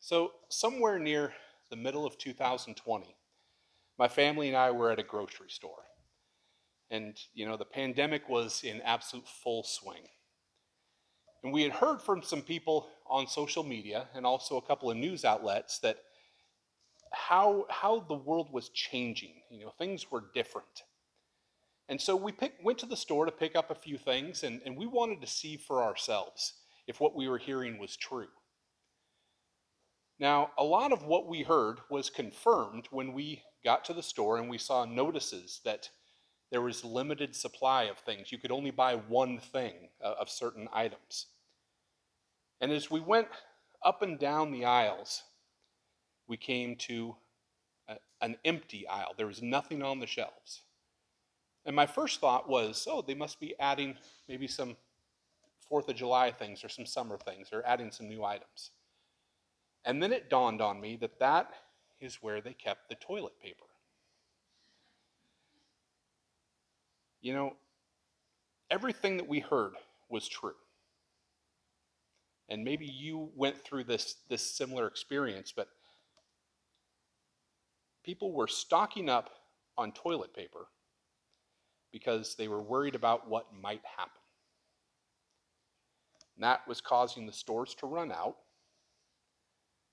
So, somewhere near the middle of 2020, my family and I were at a grocery store. And, you know, the pandemic was in absolute full swing. And we had heard from some people on social media and also a couple of news outlets that how, how the world was changing. You know, things were different. And so we pick, went to the store to pick up a few things, and, and we wanted to see for ourselves if what we were hearing was true. Now, a lot of what we heard was confirmed when we got to the store and we saw notices that there was limited supply of things. You could only buy one thing uh, of certain items. And as we went up and down the aisles, we came to a, an empty aisle. There was nothing on the shelves. And my first thought was, oh, they must be adding maybe some Fourth of July things or some summer things or adding some new items. And then it dawned on me that that is where they kept the toilet paper. You know, everything that we heard was true. And maybe you went through this, this similar experience, but people were stocking up on toilet paper because they were worried about what might happen. And that was causing the stores to run out.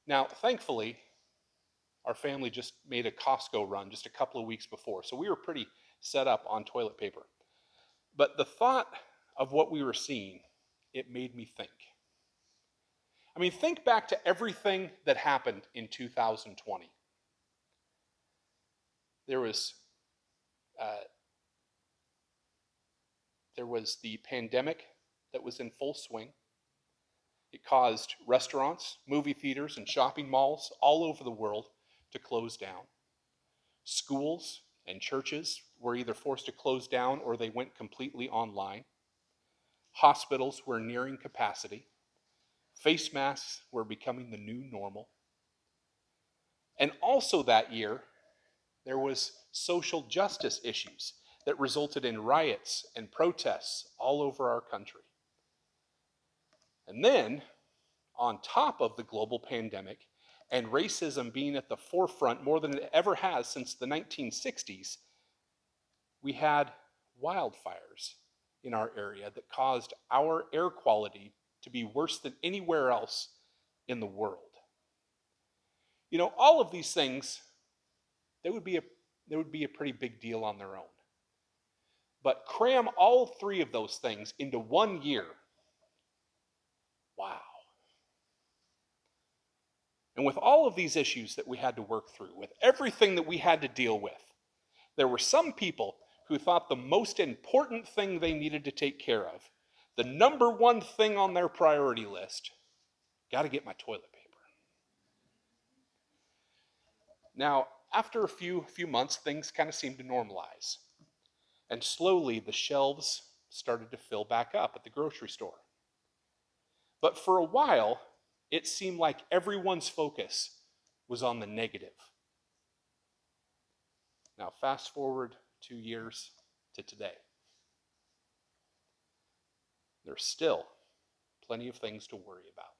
Now, thankfully, our family just made a Costco run just a couple of weeks before, so we were pretty set up on toilet paper. But the thought of what we were seeing, it made me think. I mean, think back to everything that happened in 2020. There was uh, there was the pandemic that was in full swing. It caused restaurants, movie theaters, and shopping malls all over the world to close down. Schools and churches were either forced to close down or they went completely online. Hospitals were nearing capacity. Face masks were becoming the new normal. And also that year, there was social justice issues that resulted in riots and protests all over our country. And then, on top of the global pandemic and racism being at the forefront more than it ever has since the 1960s, we had wildfires in our area that caused our air quality to be worse than anywhere else in the world. You know, all of these things, they would be a, they would be a pretty big deal on their own. But cram all three of those things into one year. Wow. And with all of these issues that we had to work through, with everything that we had to deal with, there were some people who thought the most important thing they needed to take care of, the number one thing on their priority list, got to get my toilet paper. Now, after a few few months, things kind of seemed to normalize. And slowly the shelves started to fill back up at the grocery store. But for a while, it seemed like everyone's focus was on the negative. Now, fast forward two years to today. There's still plenty of things to worry about.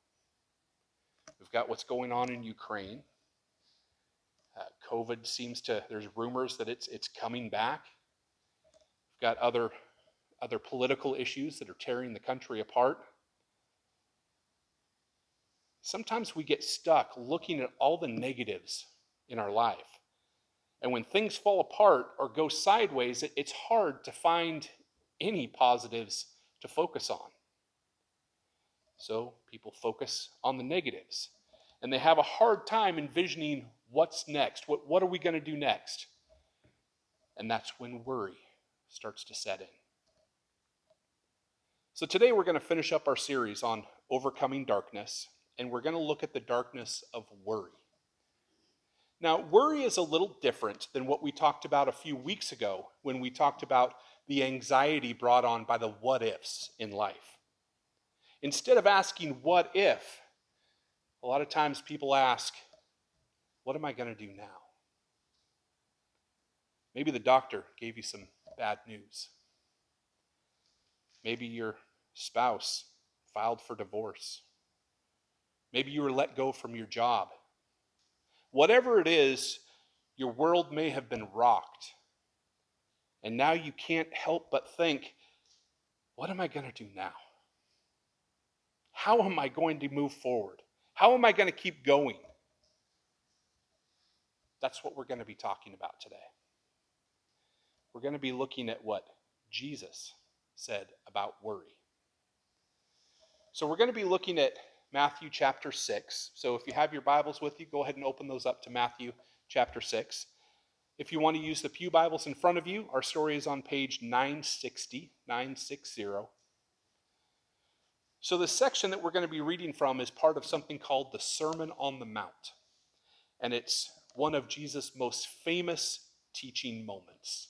We've got what's going on in Ukraine. Uh, COVID seems to, there's rumors that it's, it's coming back. We've got other, other political issues that are tearing the country apart. Sometimes we get stuck looking at all the negatives in our life. And when things fall apart or go sideways, it's hard to find any positives to focus on. So people focus on the negatives. And they have a hard time envisioning what's next. What, what are we going to do next? And that's when worry starts to set in. So today we're going to finish up our series on overcoming darkness, and we're going to look at the darkness of worry. Now, worry is a little different than what we talked about a few weeks ago when we talked about the anxiety brought on by the what ifs in life. Instead of asking, what if, a lot of times people ask, what am I going to do now? Maybe the doctor gave you some bad news. Maybe your spouse filed for divorce. Maybe you were let go from your job. Whatever it is, your world may have been rocked. And now you can't help but think, what am I going to do now? How am I going to move forward? How am I going to keep going? That's what we're going to be talking about today. We're going to be looking at what Jesus said about worry. So we're going to be looking at Matthew chapter 6. So if you have your Bibles with you, go ahead and open those up to Matthew chapter 6. If you want to use the Pew Bibles in front of you, our story is on page 960, 960. So, the section that we're going to be reading from is part of something called the Sermon on the Mount. And it's one of Jesus' most famous teaching moments.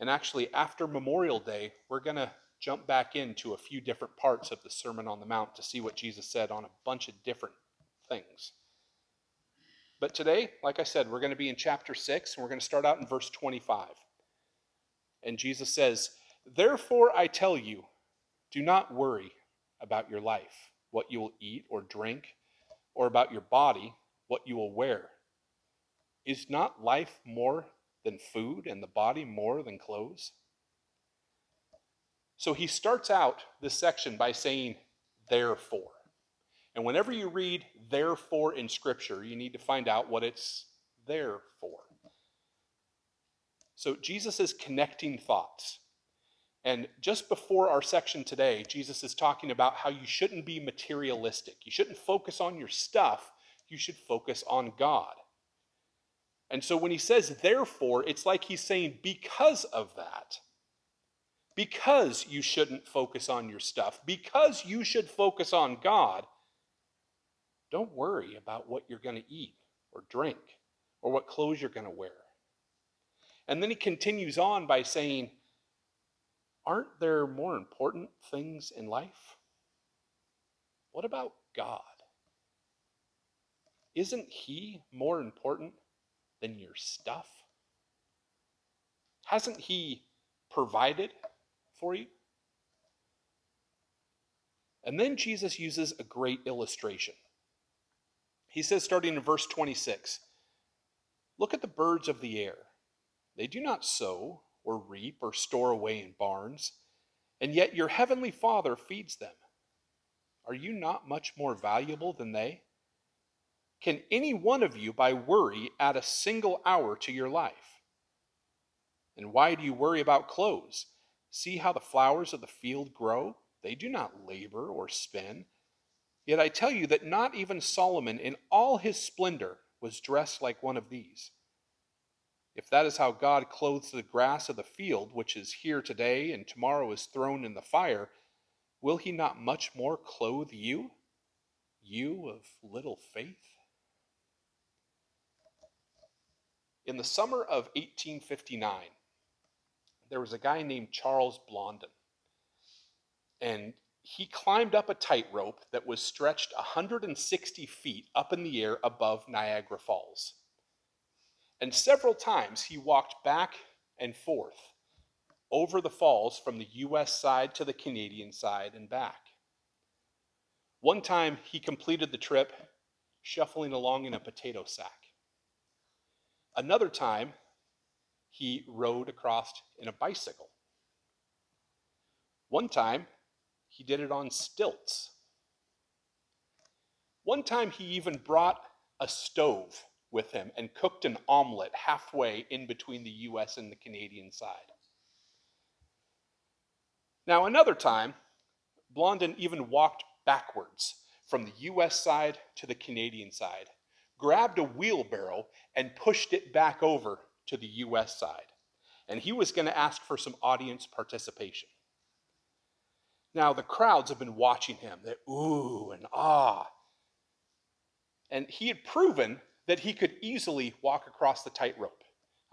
And actually, after Memorial Day, we're going to jump back into a few different parts of the Sermon on the Mount to see what Jesus said on a bunch of different things. But today, like I said, we're going to be in chapter 6, and we're going to start out in verse 25. And Jesus says, Therefore I tell you, do not worry about your life, what you will eat or drink, or about your body, what you will wear. Is not life more than food, and the body more than clothes? So he starts out this section by saying, therefore. And whenever you read therefore in Scripture, you need to find out what it's there for. So Jesus is connecting thoughts. And just before our section today, Jesus is talking about how you shouldn't be materialistic. You shouldn't focus on your stuff, you should focus on God. And so when he says therefore, it's like he's saying because of that, because you shouldn't focus on your stuff, because you should focus on God, don't worry about what you're going to eat or drink or what clothes you're going to wear. And then he continues on by saying, Aren't there more important things in life? What about God? Isn't He more important than your stuff? Hasn't He provided for you? And then Jesus uses a great illustration. He says, starting in verse 26, Look at the birds of the air. They do not sow or reap or store away in barns, and yet your heavenly Father feeds them. Are you not much more valuable than they? Can any one of you, by worry, add a single hour to your life? And why do you worry about clothes? See how the flowers of the field grow? They do not labor or spin. Yet I tell you that not even Solomon in all his splendor was dressed like one of these. If that is how God clothes the grass of the field, which is here today and tomorrow is thrown in the fire, will he not much more clothe you, you of little faith? In the summer of 1859, there was a guy named Charles Blondin, and he climbed up a tightrope that was stretched 160 feet up in the air above Niagara Falls. And several times he walked back and forth over the falls from the US side to the Canadian side and back. One time he completed the trip shuffling along in a potato sack. Another time he rode across in a bicycle. One time he did it on stilts. One time he even brought a stove with him and cooked an omelet halfway in between the US and the Canadian side. Now, another time, Blondin even walked backwards from the US side to the Canadian side, grabbed a wheelbarrow, and pushed it back over to the US side. And he was going to ask for some audience participation. Now, the crowds have been watching him, they ooh and ah. And he had proven that he could easily walk across the tightrope.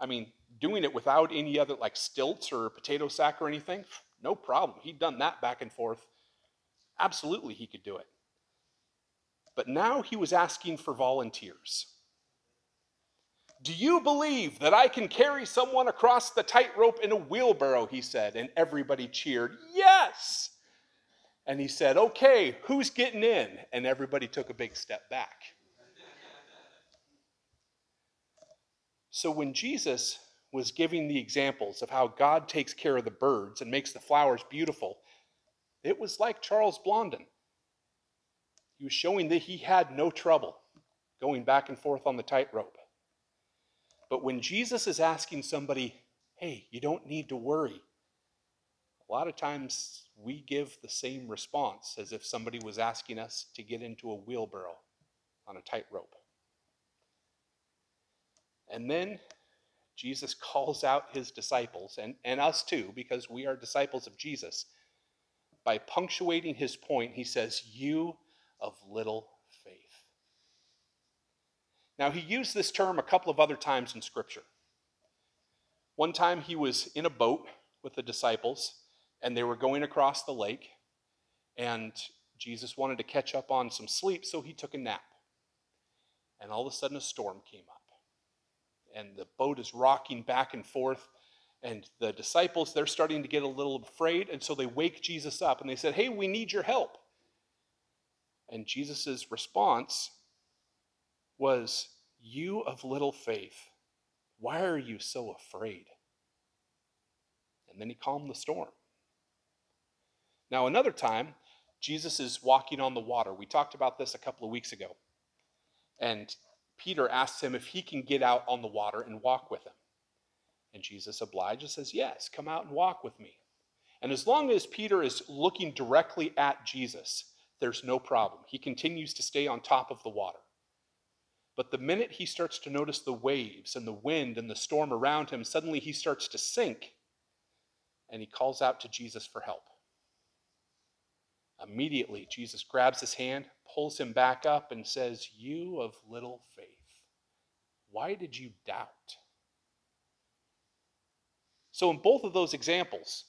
I mean, doing it without any other, like stilts or potato sack or anything, no problem. He'd done that back and forth. Absolutely, he could do it. But now he was asking for volunteers. Do you believe that I can carry someone across the tightrope in a wheelbarrow? He said, and everybody cheered, Yes! And he said, Okay, who's getting in? And everybody took a big step back. So when Jesus was giving the examples of how God takes care of the birds and makes the flowers beautiful, it was like Charles Blondin. He was showing that he had no trouble going back and forth on the tightrope. But when Jesus is asking somebody, hey, you don't need to worry, a lot of times we give the same response as if somebody was asking us to get into a wheelbarrow on a tightrope. And then Jesus calls out his disciples, and, and us too, because we are disciples of Jesus. By punctuating his point, he says, You of little. Now, he used this term a couple of other times in Scripture. One time he was in a boat with the disciples, and they were going across the lake, and Jesus wanted to catch up on some sleep, so he took a nap. And all of a sudden, a storm came up, and the boat is rocking back and forth. And the disciples, they're starting to get a little afraid, and so they wake Jesus up and they said, Hey, we need your help. And Jesus' response was, You of little faith, why are you so afraid? And then he calmed the storm. Now, another time, Jesus is walking on the water. We talked about this a couple of weeks ago. And Peter asks him if he can get out on the water and walk with him. And Jesus obliges, says, Yes, come out and walk with me. And as long as Peter is looking directly at Jesus, there's no problem. He continues to stay on top of the water. But the minute he starts to notice the waves and the wind and the storm around him, suddenly he starts to sink and he calls out to Jesus for help. Immediately, Jesus grabs his hand, pulls him back up, and says, You of little faith, why did you doubt? So, in both of those examples,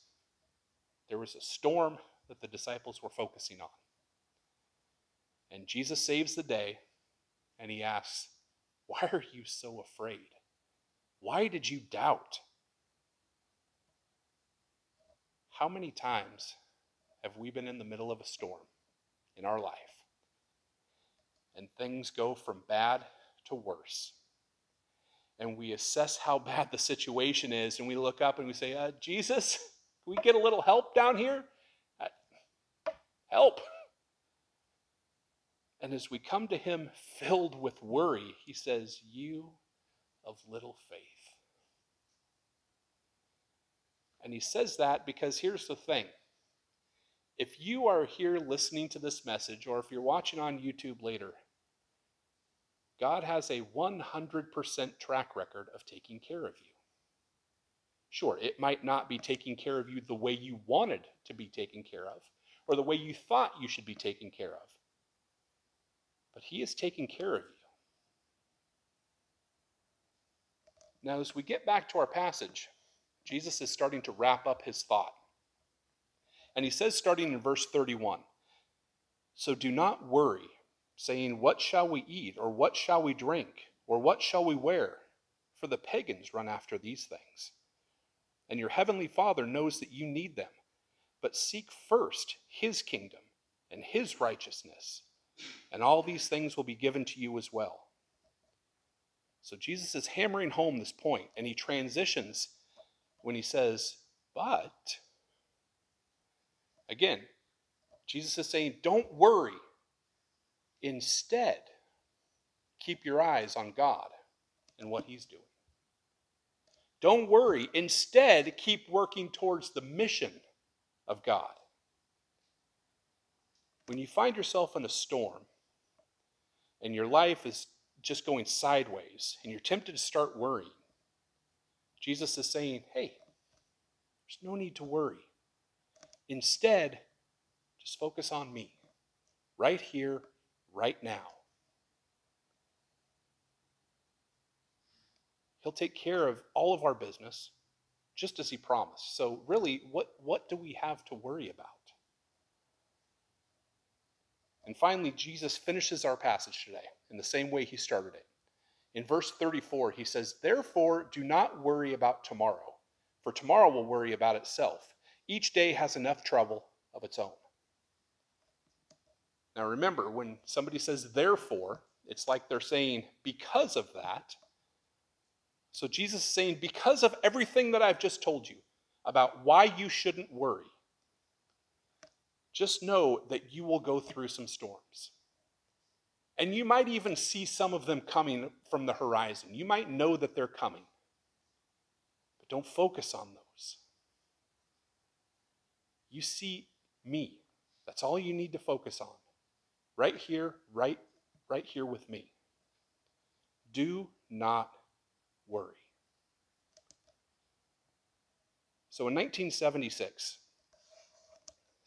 there was a storm that the disciples were focusing on. And Jesus saves the day and he asks, Why are you so afraid? Why did you doubt? How many times have we been in the middle of a storm in our life and things go from bad to worse? And we assess how bad the situation is and we look up and we say, uh, Jesus, can we get a little help down here? Uh, help. And as we come to him filled with worry, he says, You of little faith. And he says that because here's the thing. If you are here listening to this message, or if you're watching on YouTube later, God has a 100% track record of taking care of you. Sure, it might not be taking care of you the way you wanted to be taken care of, or the way you thought you should be taken care of but He is taking care of you. Now, as we get back to our passage, Jesus is starting to wrap up his thought. And he says, starting in verse 31, So do not worry, saying, What shall we eat, or what shall we drink, or what shall we wear? For the pagans run after these things. And your heavenly Father knows that you need them. But seek first his kingdom and his righteousness and all these things will be given to you as well. So Jesus is hammering home this point, and he transitions when he says, But, again, Jesus is saying, Don't worry. Instead, keep your eyes on God and what he's doing. Don't worry. Instead, keep working towards the mission of God. When you find yourself in a storm and your life is just going sideways and you're tempted to start worrying, Jesus is saying, hey, there's no need to worry. Instead, just focus on me, right here, right now. He'll take care of all of our business, just as he promised. So, really, what, what do we have to worry about? And finally, Jesus finishes our passage today in the same way he started it. In verse 34, he says, Therefore, do not worry about tomorrow, for tomorrow will worry about itself. Each day has enough trouble of its own. Now remember, when somebody says therefore, it's like they're saying because of that. So Jesus is saying, because of everything that I've just told you about why you shouldn't worry, just know that you will go through some storms. And you might even see some of them coming from the horizon. You might know that they're coming. But don't focus on those. You see me. That's all you need to focus on. Right here, right, right here with me. Do not worry. So in 1976,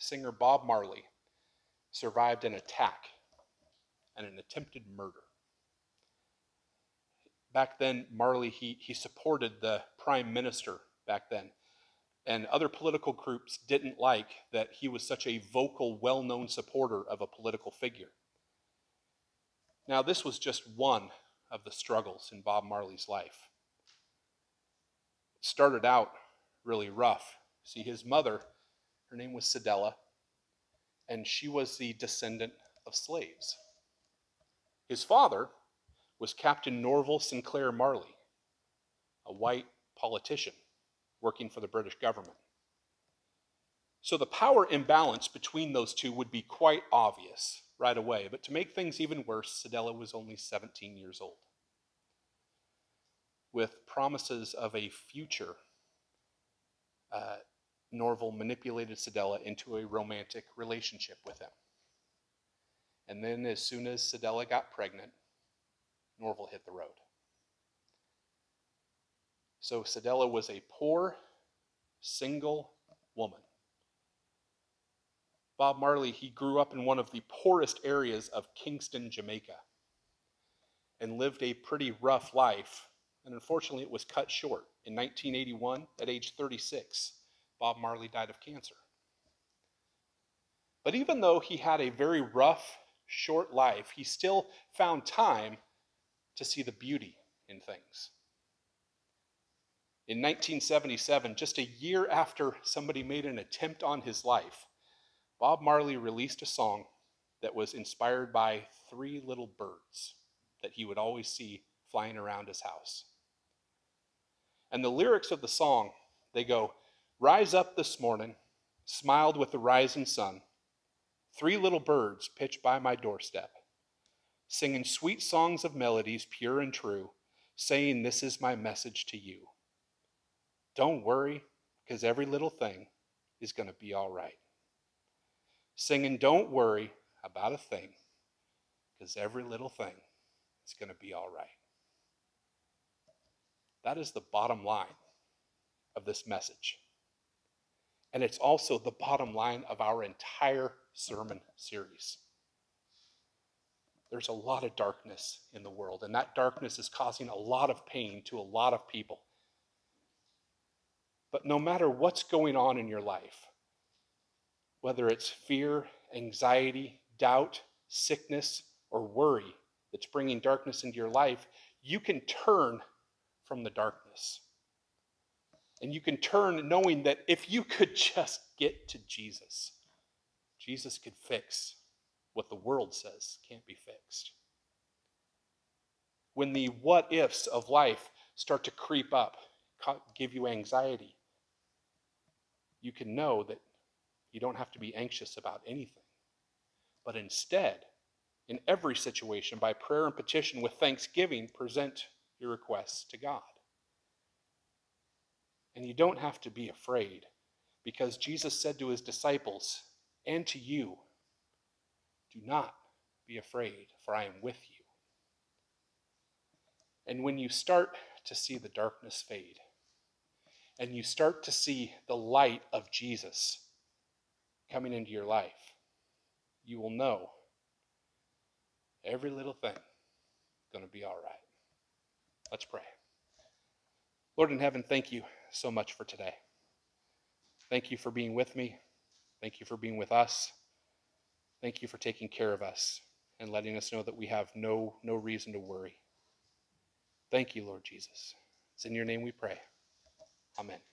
singer Bob Marley survived an attack and an attempted murder. Back then, Marley, he, he supported the prime minister back then. And other political groups didn't like that he was such a vocal, well known supporter of a political figure. Now, this was just one of the struggles in Bob Marley's life. It started out really rough. See, his mother, her name was Cedella, and she was the descendant of slaves. His father was Captain Norval Sinclair Marley, a white politician working for the British government. So the power imbalance between those two would be quite obvious right away. But to make things even worse, Cedella was only 17 years old. With promises of a future, uh, Norval manipulated Cedella into a romantic relationship with him. And then, as soon as Cedella got pregnant, Norval hit the road. So Cedella was a poor, single woman. Bob Marley, he grew up in one of the poorest areas of Kingston, Jamaica, and lived a pretty rough life. And unfortunately, it was cut short. In 1981, at age 36, Bob Marley died of cancer. But even though he had a very rough short life, he still found time to see the beauty in things. In 1977, just a year after somebody made an attempt on his life, Bob Marley released a song that was inspired by three little birds that he would always see flying around his house. And the lyrics of the song, they go, Rise up this morning, smiled with the rising sun Three little birds pitched by my doorstep, singing sweet songs of melodies pure and true, saying, This is my message to you. Don't worry, because every little thing is going to be all right. Singing, Don't worry about a thing, because every little thing is going to be all right. That is the bottom line of this message. And it's also the bottom line of our entire sermon series. There's a lot of darkness in the world, and that darkness is causing a lot of pain to a lot of people. But no matter what's going on in your life, whether it's fear, anxiety, doubt, sickness, or worry that's bringing darkness into your life, you can turn from the darkness. And you can turn knowing that if you could just get to Jesus, Jesus could fix what the world says can't be fixed. When the what ifs of life start to creep up, give you anxiety, you can know that you don't have to be anxious about anything. But instead, in every situation, by prayer and petition with thanksgiving, present your requests to God. And you don't have to be afraid because Jesus said to his disciples and to you, Do not be afraid, for I am with you. And when you start to see the darkness fade, and you start to see the light of Jesus coming into your life, you will know every little thing going to be all right. Let's pray. Lord in heaven, thank you so much for today. Thank you for being with me. Thank you for being with us. Thank you for taking care of us and letting us know that we have no, no reason to worry. Thank you, Lord Jesus. It's in your name we pray. Amen.